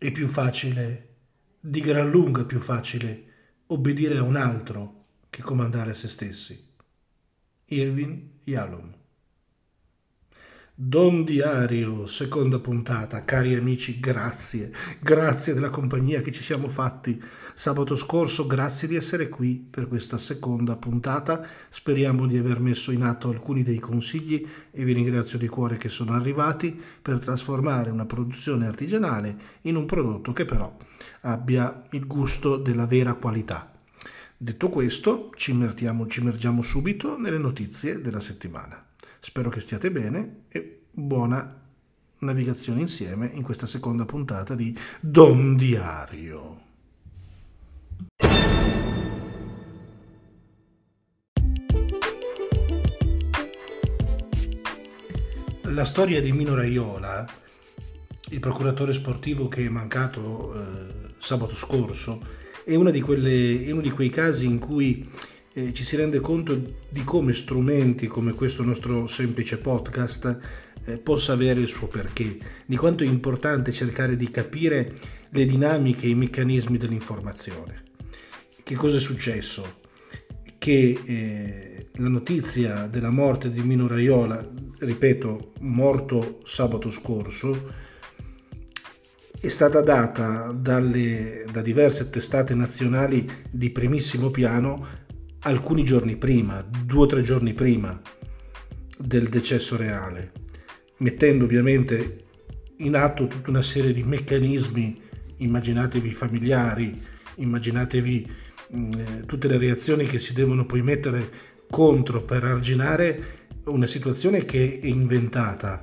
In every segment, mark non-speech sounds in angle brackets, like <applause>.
È più facile, di gran lunga più facile, obbedire a un altro che comandare a se stessi. Irvin Yalom Don Diario, seconda puntata. Cari amici, grazie. Grazie della compagnia che ci siamo fatti sabato scorso. Grazie di essere qui per questa seconda puntata. Speriamo di aver messo in atto alcuni dei consigli e vi ringrazio di cuore che sono arrivati per trasformare una produzione artigianale in un prodotto che però abbia il gusto della vera qualità. Detto questo, ci immergiamo, ci immergiamo subito nelle notizie della settimana. Spero che stiate bene e buona navigazione insieme in questa seconda puntata di Don Diario. La storia di Mino Raiola, il procuratore sportivo che è mancato eh, sabato scorso, è, di quelle, è uno di quei casi in cui eh, ci si rende conto di come strumenti come questo nostro semplice podcast eh, possa avere il suo perché, di quanto è importante cercare di capire le dinamiche e i meccanismi dell'informazione. Che cosa è successo? Che eh, la notizia della morte di Mino Raiola, ripeto, morto sabato scorso, è stata data dalle, da diverse testate nazionali di primissimo piano alcuni giorni prima, due o tre giorni prima del decesso reale, mettendo ovviamente in atto tutta una serie di meccanismi, immaginatevi familiari, immaginatevi mh, eh, tutte le reazioni che si devono poi mettere contro per arginare una situazione che è inventata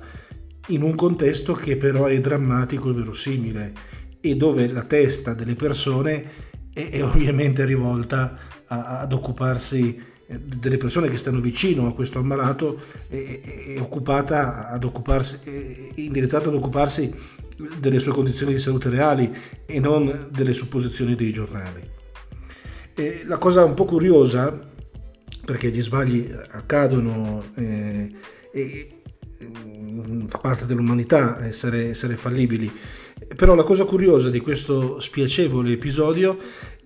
in un contesto che però è drammatico e verosimile e dove la testa delle persone è, è ovviamente rivolta a, ad occuparsi eh, delle persone che stanno vicino a questo ammalato è occupata ad occuparsi, è indirizzata ad occuparsi delle sue condizioni di salute reali e non delle supposizioni dei giornali. E la cosa un po' curiosa, perché gli sbagli accadono eh, e mm, fa parte dell'umanità essere, essere fallibili, però la cosa curiosa di questo spiacevole episodio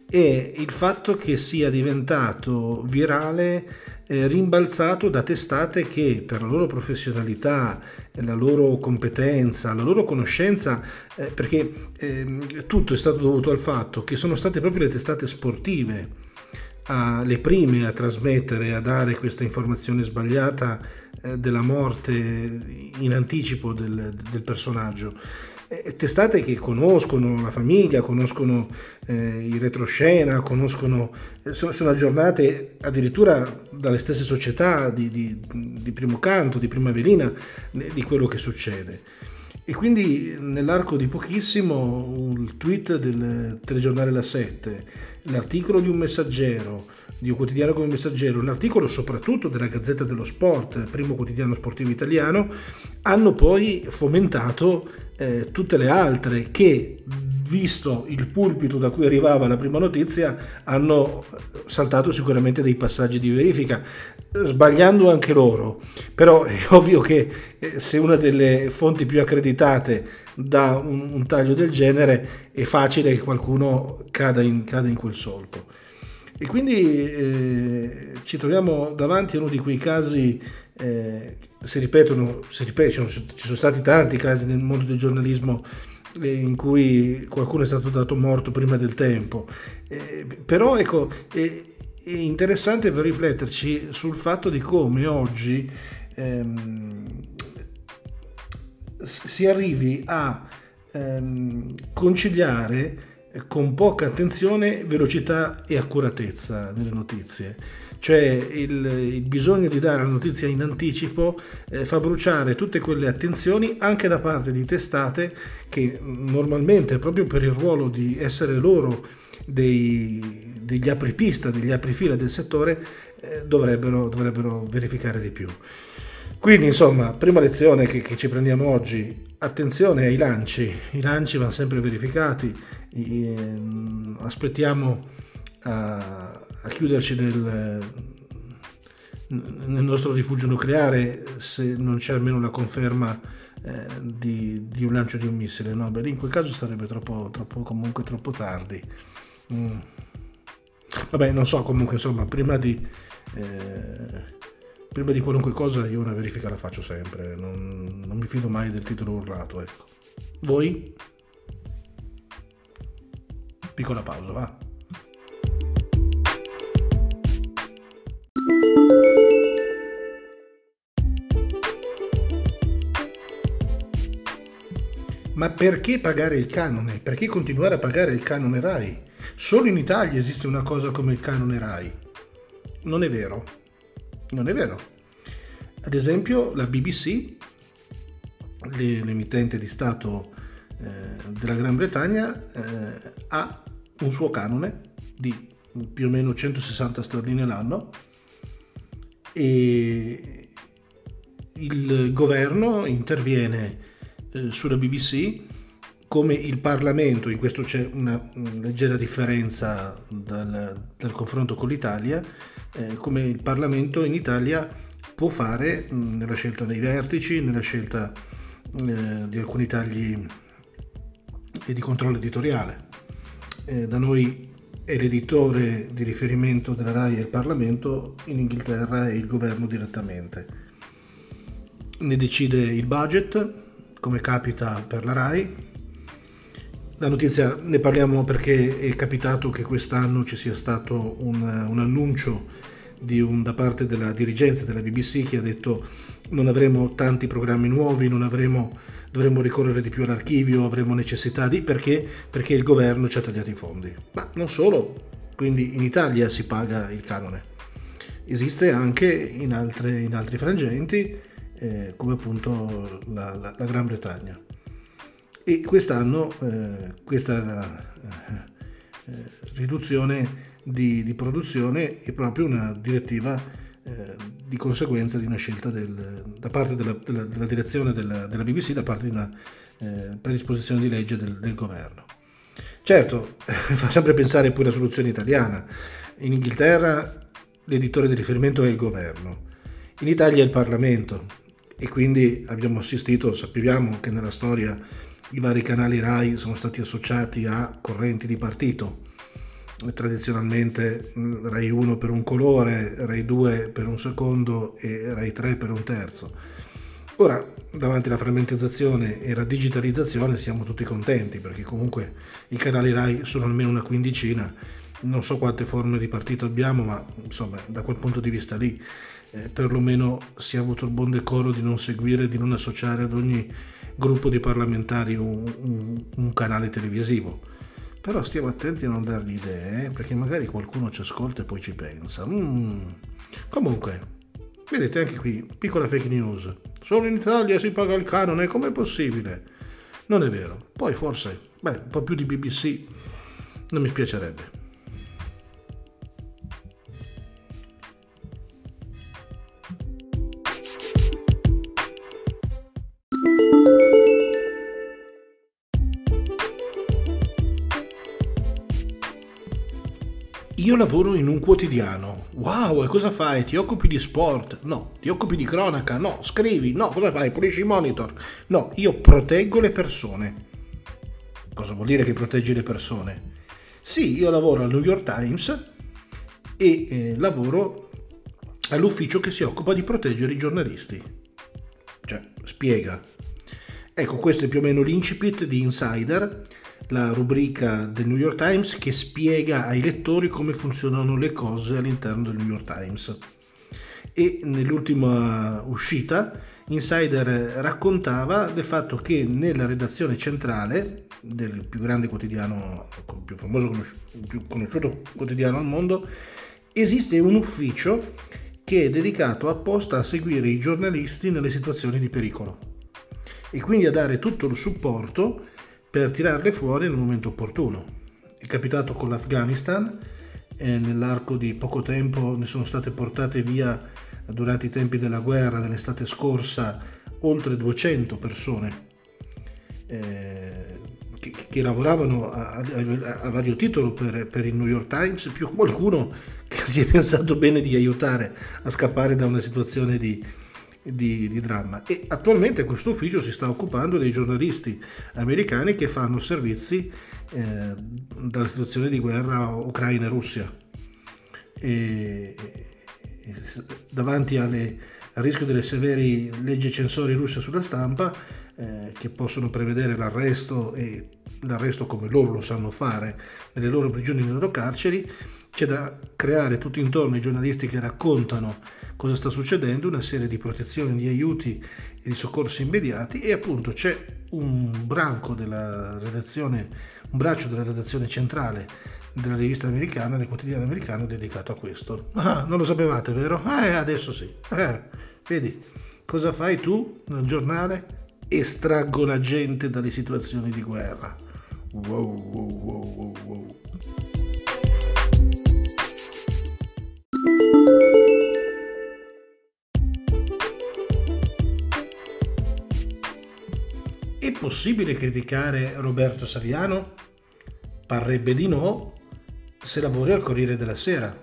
è il fatto che sia diventato virale eh, rimbalzato da testate che per la loro professionalità, la loro competenza, la loro conoscenza, eh, perché eh, tutto è stato dovuto al fatto che sono state proprio le testate sportive a, le prime a trasmettere, a dare questa informazione sbagliata eh, della morte in anticipo del, del personaggio eh, testate che conoscono la famiglia, conoscono eh, il retroscena, conoscono, eh, sono, sono, aggiornate addirittura dalle stesse società di, di, di primo canto, di prima velina, di quello che succede. E quindi nell'arco di pochissimo il tweet del telegiornale La 7, l'articolo di un messaggero, di un quotidiano come messaggero, l'articolo soprattutto della Gazzetta dello Sport, primo quotidiano sportivo italiano, hanno poi fomentato eh, tutte le altre che, visto il pulpito da cui arrivava la prima notizia, hanno saltato sicuramente dei passaggi di verifica, sbagliando anche loro. Però è <laughs> ovvio che eh, se una delle fonti più accreditate dà un, un taglio del genere, è facile che qualcuno cada in, cada in quel solco. E quindi eh, ci troviamo davanti a uno di quei casi eh, si ripetono, si ripetono, ci sono stati tanti casi nel mondo del giornalismo eh, in cui qualcuno è stato dato morto prima del tempo, eh, però ecco, è, è, interessante per rifletterci sul fatto di come oggi ehm, si arrivi a ehm, conciliare con poca attenzione velocità e accuratezza nelle notizie cioè il, il, bisogno di dare la notizia in anticipo eh, fa bruciare tutte quelle attenzioni anche da parte di testate che normalmente proprio per il ruolo di essere loro dei, degli apripista, degli aprifila del settore eh, dovrebbero, dovrebbero, verificare di più. Quindi insomma, prima lezione che, che, ci prendiamo oggi, attenzione ai lanci, i lanci vanno sempre verificati, ehm, aspettiamo a a chiuderci nel, nel nostro rifugio nucleare se non c'è almeno la conferma eh, di, di, un lancio di un missile. No, beh, in quel caso sarebbe troppo, troppo comunque troppo tardi. Mm. Vabbè, non so, comunque insomma, prima di, eh, prima di qualunque cosa io una verifica la faccio sempre, non, non mi fido mai del titolo urlato, ecco. Voi? Piccola pausa, va. Ma perché pagare il canone? Perché continuare a pagare il canone RAI? Solo in Italia esiste una cosa come il canone RAI. Non è vero. Non è vero. Ad esempio la BBC, l'emittente di Stato eh, della Gran Bretagna, eh, ha un suo canone di più o meno 160 sterline l'anno e il governo interviene eh, sulla BBC come il Parlamento, in questo c'è una, leggera differenza dal, dal, confronto con l'Italia, eh, come il Parlamento in Italia può fare mh, nella scelta dei vertici, nella scelta eh, di alcuni tagli e di controllo editoriale. Eh, da noi è l'editore di riferimento della RAI e il Parlamento, in Inghilterra è il governo direttamente. Ne decide il budget, come capita per la RAI. La notizia ne parliamo perché è capitato che quest'anno ci sia stato un, un annuncio un, da parte della dirigenza della BBC che ha detto non avremo tanti programmi nuovi, non avremo, dovremo ricorrere di più all'archivio, avremo necessità di perché? Perché il governo ci ha tagliato i fondi. Ma non solo, quindi in Italia si paga il canone. Esiste anche in, altre, in altri frangenti eh, come appunto la, la, la, Gran Bretagna. E quest'anno eh, questa eh, riduzione di, di, produzione è proprio una direttiva eh, di conseguenza di una scelta del, da parte della, della, della direzione della, della, BBC, da parte di una eh, predisposizione di legge del, del governo. Certo, <laughs> fa sempre pensare poi alla soluzione italiana. In Inghilterra l'editore di riferimento è il governo, in Italia è il Parlamento e quindi abbiamo assistito, sappiamo che nella storia i vari canali RAI sono stati associati a correnti di partito, tradizionalmente RAI 1 per un colore, RAI 2 per un secondo e RAI 3 per un terzo. Ora, davanti alla frammentazione e alla digitalizzazione siamo tutti contenti perché comunque i canali RAI sono almeno una quindicina, non so quante forme di partito abbiamo, ma insomma da quel punto di vista lì eh, perlomeno si è avuto il buon decoro di non seguire, di non associare ad ogni gruppo di parlamentari un, un, un canale televisivo. Però stiamo attenti a non dargli idee, eh, perché magari qualcuno ci ascolta e poi ci pensa. Mm. Comunque, vedete anche qui, piccola fake news. Solo in Italia si paga il canone, com'è possibile? Non è vero. Poi forse, beh, un po' più di BBC non mi spiacerebbe. Io lavoro in un quotidiano. Wow, e cosa fai? Ti occupi di sport? No. Ti occupi di cronaca? No. Scrivi? No. Cosa fai? Pulisci i monitor? No, io proteggo le persone. Cosa vuol dire che proteggi le persone? Sì, io lavoro al New York Times e eh, lavoro all'ufficio che si occupa di proteggere i giornalisti. Cioè, spiega. Ecco, questo è più o meno l'incipit di Insider la rubrica del New York Times che spiega ai lettori come funzionano le cose all'interno del New York Times. E nell'ultima uscita Insider raccontava del fatto che nella redazione centrale del più grande quotidiano, più famoso, più conosciuto quotidiano al mondo, esiste un ufficio che è dedicato apposta a seguire i giornalisti nelle situazioni di pericolo e quindi a dare tutto il supporto per tirarle fuori nel momento opportuno. È capitato con l'Afghanistan, e nell'arco di poco tempo ne sono state portate via durante i tempi della guerra dell'estate scorsa oltre 200 persone eh, che, che, lavoravano a, a, a, vario titolo per, per il New York Times, più qualcuno che si è pensato bene di aiutare a scappare da una situazione di, di, di, dramma e attualmente questo ufficio si sta occupando dei giornalisti americani che fanno servizi eh, dalla situazione di guerra Ucraina e Russia. E, e, davanti alle, al rischio delle severe leggi censori russe sulla stampa, eh, che possono prevedere l'arresto e l'arresto come loro lo sanno fare nelle loro prigioni, nelle loro carceri, c'è da creare tutto intorno ai giornalisti che raccontano cosa sta succedendo, una serie di protezioni, di aiuti e di soccorsi immediati e appunto c'è un branco della redazione, un braccio della redazione centrale della rivista americana, del quotidiano americano dedicato a questo. Ah, non lo sapevate, vero? Eh, adesso sì. Eh, vedi, cosa fai tu nel giornale? Estraggo la gente dalle situazioni di guerra. Wow, wow, wow, wow, wow. È possibile criticare Roberto Saviano? Parrebbe di no se lavori al Corriere della Sera.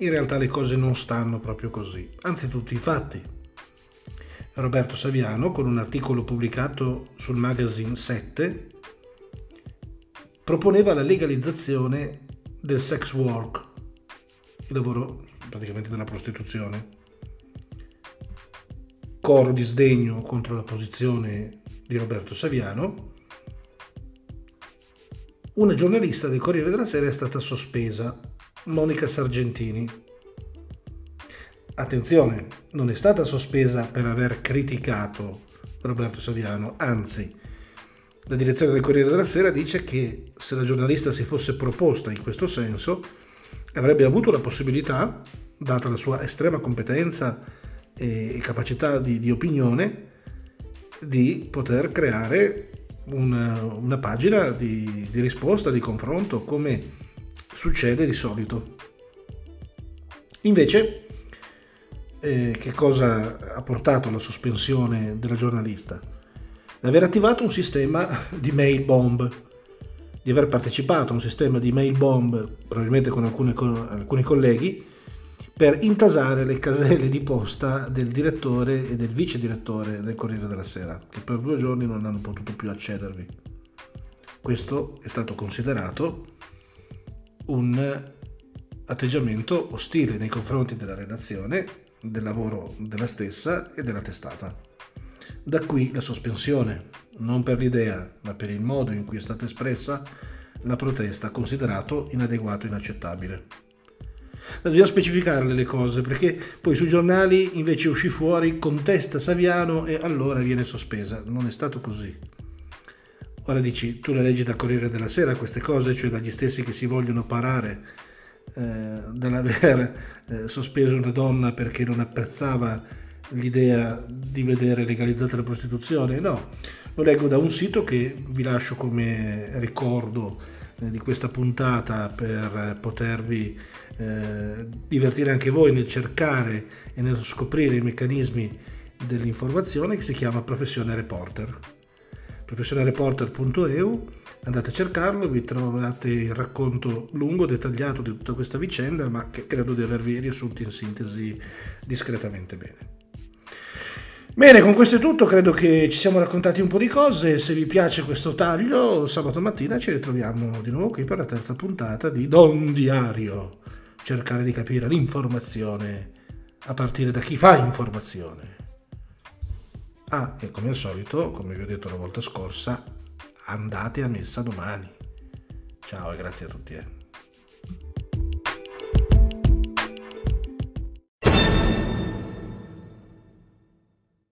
In realtà le cose non stanno proprio così, anzi tutti i fatti. Roberto Saviano, con un articolo pubblicato sul magazine 7, proponeva la legalizzazione del sex work, il lavoro praticamente della prostituzione coro di sdegno contro la posizione di Roberto Saviano, una giornalista del Corriere della Sera è stata sospesa, Monica Sargentini. Attenzione, non è stata sospesa per aver criticato Roberto Saviano, anzi, la direzione del Corriere della Sera dice che se la giornalista si fosse proposta in questo senso, avrebbe avuto la possibilità, data la sua estrema competenza e capacità di, di opinione di poter creare una, una pagina di, di, risposta, di confronto, come succede di solito. Invece, eh, che cosa ha portato alla sospensione della giornalista? L'aver attivato un sistema di mail bomb, di aver partecipato a un sistema di mail bomb, probabilmente con alcuni, con alcuni colleghi, per intasare le caselle di posta del direttore e del vice direttore del Corriere della Sera, che per due giorni non hanno potuto più accedervi. Questo è stato considerato un atteggiamento ostile nei confronti della redazione, del lavoro della stessa e della testata. Da qui la sospensione, non per l'idea, ma per il modo in cui è stata espressa la protesta, considerato inadeguato e inaccettabile. Dobbiamo specificarle le cose perché poi sui giornali invece uscì fuori contesta Saviano e allora viene sospesa. Non è stato così. Ora dici, tu le leggi da Corriere della Sera queste cose, cioè dagli stessi che si vogliono parare eh, dall'aver eh, sospeso una donna perché non apprezzava l'idea di vedere legalizzata la prostituzione? No, lo leggo da un sito che vi lascio come ricordo eh, di questa puntata per potervi eh, divertire anche voi nel cercare e nel scoprire i meccanismi dell'informazione che si chiama Professione Reporter. professionereporter.eu andate a cercarlo, vi trovate il racconto lungo, dettagliato di tutta questa vicenda, ma che credo di avervi riassunto in sintesi discretamente bene. Bene, con questo è tutto, credo che ci siamo raccontati un po' di cose, se vi piace questo taglio, sabato mattina ci ritroviamo di nuovo qui per la terza puntata di Don Diario cercare di capire l'informazione a partire da chi fa informazione. Ah, e come al solito, come vi ho detto la volta scorsa, andate a messa domani. Ciao e grazie a tutti. Eh.